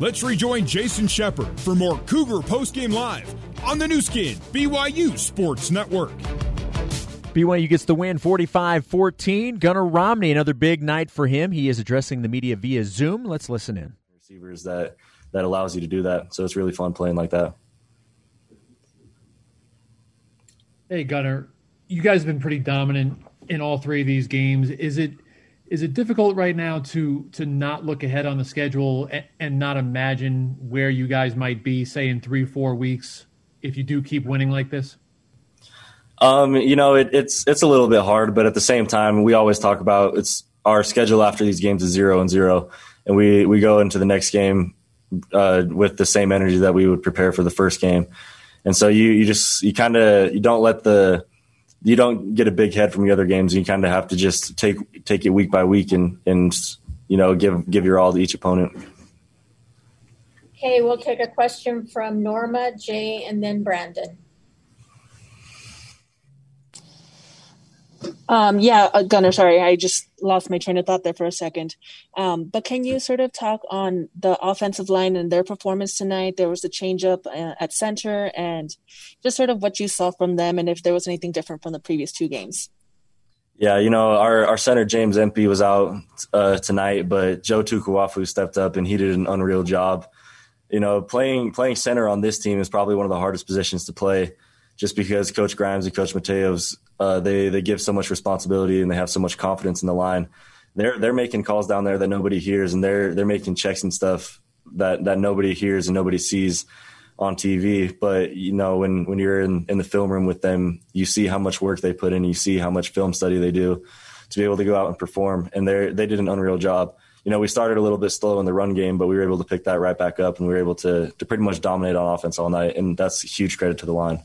Let's rejoin Jason Shepard for more Cougar Postgame Live on the Nu Skin, BYU Sports Network. BYU gets the win 45 14. Gunner Romney, another big night for him. He is addressing the media via Zoom. Let's listen in. Receivers that, that allows you to do that. So it's really fun playing like that. Hey, Gunner, you guys have been pretty dominant in all three of these games. Is it is it difficult right now to to not look ahead on the schedule and, and not imagine where you guys might be, say in three four weeks, if you do keep winning like this? Um, you know, it, it's it's a little bit hard, but at the same time, we always talk about it's our schedule after these games is zero and zero, and we we go into the next game uh, with the same energy that we would prepare for the first game, and so you you just you kind of you don't let the you don't get a big head from the other games. You kind of have to just take take it week by week and and you know give give your all to each opponent. Okay, we'll take a question from Norma, Jay, and then Brandon. Um, yeah, uh, Gunner, sorry, I just lost my train of thought there for a second. Um, but can you sort of talk on the offensive line and their performance tonight? There was a change up uh, at center and just sort of what you saw from them and if there was anything different from the previous two games. Yeah, you know, our, our center, James Empey, was out uh, tonight, but Joe Tukuafu stepped up and he did an unreal job. You know, playing playing center on this team is probably one of the hardest positions to play just because Coach Grimes and Coach Mateos uh, they they give so much responsibility and they have so much confidence in the line. They're they're making calls down there that nobody hears, and they're they're making checks and stuff that that nobody hears and nobody sees on TV. But you know, when when you're in in the film room with them, you see how much work they put in. You see how much film study they do to be able to go out and perform. And they they did an unreal job. You know, we started a little bit slow in the run game, but we were able to pick that right back up, and we were able to to pretty much dominate on offense all night. And that's huge credit to the line.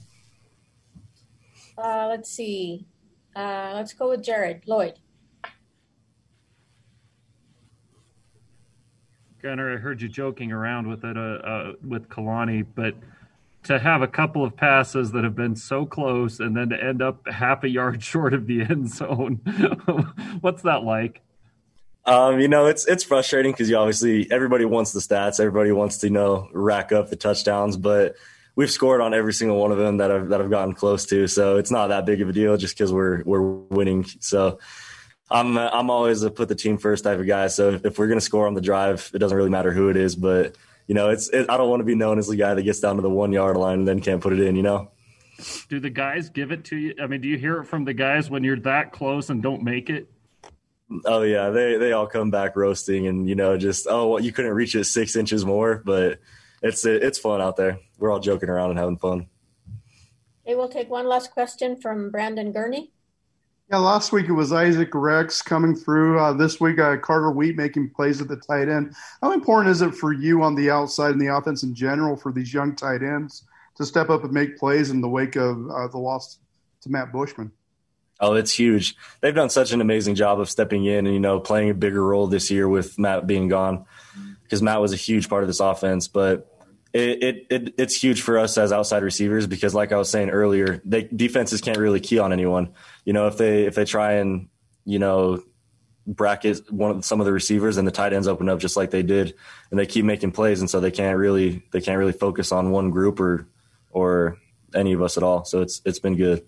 Uh, let's see. Uh, let's go with Jared Lloyd. Gunner, I heard you joking around with it uh, uh, with Kalani, but to have a couple of passes that have been so close and then to end up half a yard short of the end zone, what's that like? Um, you know, it's it's frustrating because you obviously everybody wants the stats, everybody wants to you know rack up the touchdowns, but we've scored on every single one of them that I've that I've gotten close to. So it's not that big of a deal just because we're we're winning. So I'm I'm always a put the team first type of guy. So if, we're gonna score on the drive, it doesn't really matter who it is. But you know, it's it, I don't want to be known as the guy that gets down to the one yard line and then can't put it in. You know. Do the guys give it to you? I mean, do you hear it from the guys when you're that close and don't make it? Oh yeah, they they all come back roasting and you know just oh well, you couldn't reach it six inches more, but it's it's fun out there. We're all joking around and having fun. Okay, we'll take one last question from Brandon Gurney. Yeah, last week it was Isaac Rex coming through. Uh, this week, uh, Carter Wheat making plays at the tight end. How important is it for you on the outside and the offense in general for these young tight ends to step up and make plays in the wake of uh, the loss to Matt Bushman? Oh, it's huge. They've done such an amazing job of stepping in and you know playing a bigger role this year with Matt being gone because Matt was a huge part of this offense. But it, it, it, it's huge for us as outside receivers because, like I was saying earlier, they defenses can't really key on anyone. You know, if they if they try and you know bracket one of some of the receivers and the tight ends open up just like they did, and they keep making plays, and so they can't really they can't really focus on one group or or any of us at all. So it's it's been good.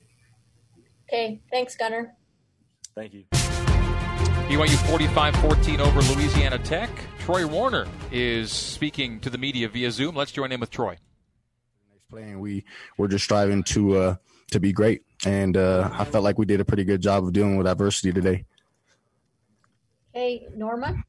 Okay, thanks, Gunner. Thank you. BYU 45-14 over Louisiana Tech. Troy Warner is speaking to the media via Zoom. Let's join in with Troy. Next playing, we we're just striving to uh, to be great, and uh, I felt like we did a pretty good job of dealing with adversity today. Hey, Norma.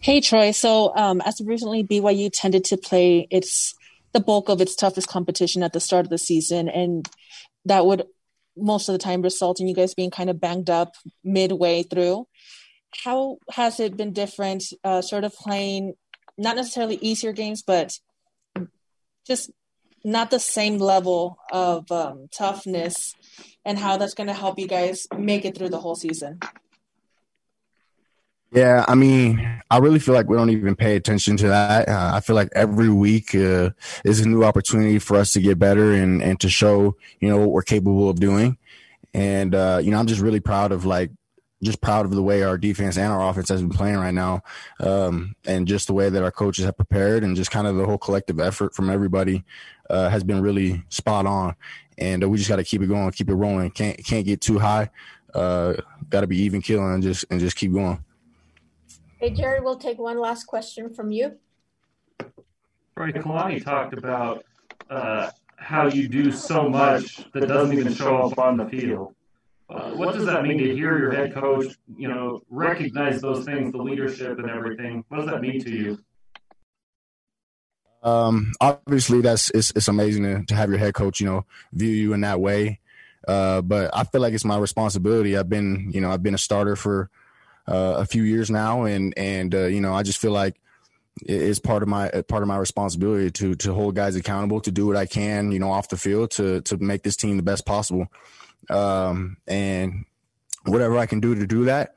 Hey, Troy. So, um, as recently, BYU tended to play its the bulk of its toughest competition at the start of the season, and that would most of the time result in you guys being kind of banged up midway through. How has it been different, uh, sort of playing not necessarily easier games, but just not the same level of um, toughness, and how that's going to help you guys make it through the whole season? Yeah, I mean, I really feel like we don't even pay attention to that. Uh, I feel like every week uh, is a new opportunity for us to get better and and to show you know what we're capable of doing. And uh, you know, I'm just really proud of like just proud of the way our defense and our offense has been playing right now, um, and just the way that our coaches have prepared, and just kind of the whole collective effort from everybody uh, has been really spot on. And uh, we just got to keep it going, keep it rolling. Can't can't get too high. Uh, got to be even killing and just and just keep going. Hey, Jerry, we'll take one last question from you. Right, Kalani talked about uh, how you do so much that doesn't even show up on the field. Uh, what does that mean to hear your head coach, you know, recognize those things, the leadership and everything? What does that mean to you? Um, obviously, that's it's, it's amazing to, to have your head coach, you know, view you in that way. Uh, but I feel like it's my responsibility. I've been, you know, I've been a starter for uh, a few years now, and and uh, you know, I just feel like it's part of my part of my responsibility to to hold guys accountable, to do what I can, you know, off the field to to make this team the best possible um, and whatever I can do to do that,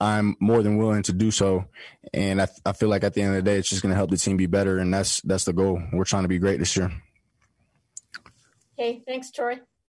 I'm more than willing to do so. And I, I feel like at the end of the day, it's just going to help the team be better, and that's that's the goal. We're trying to be great this year. Okay, thanks, Troy.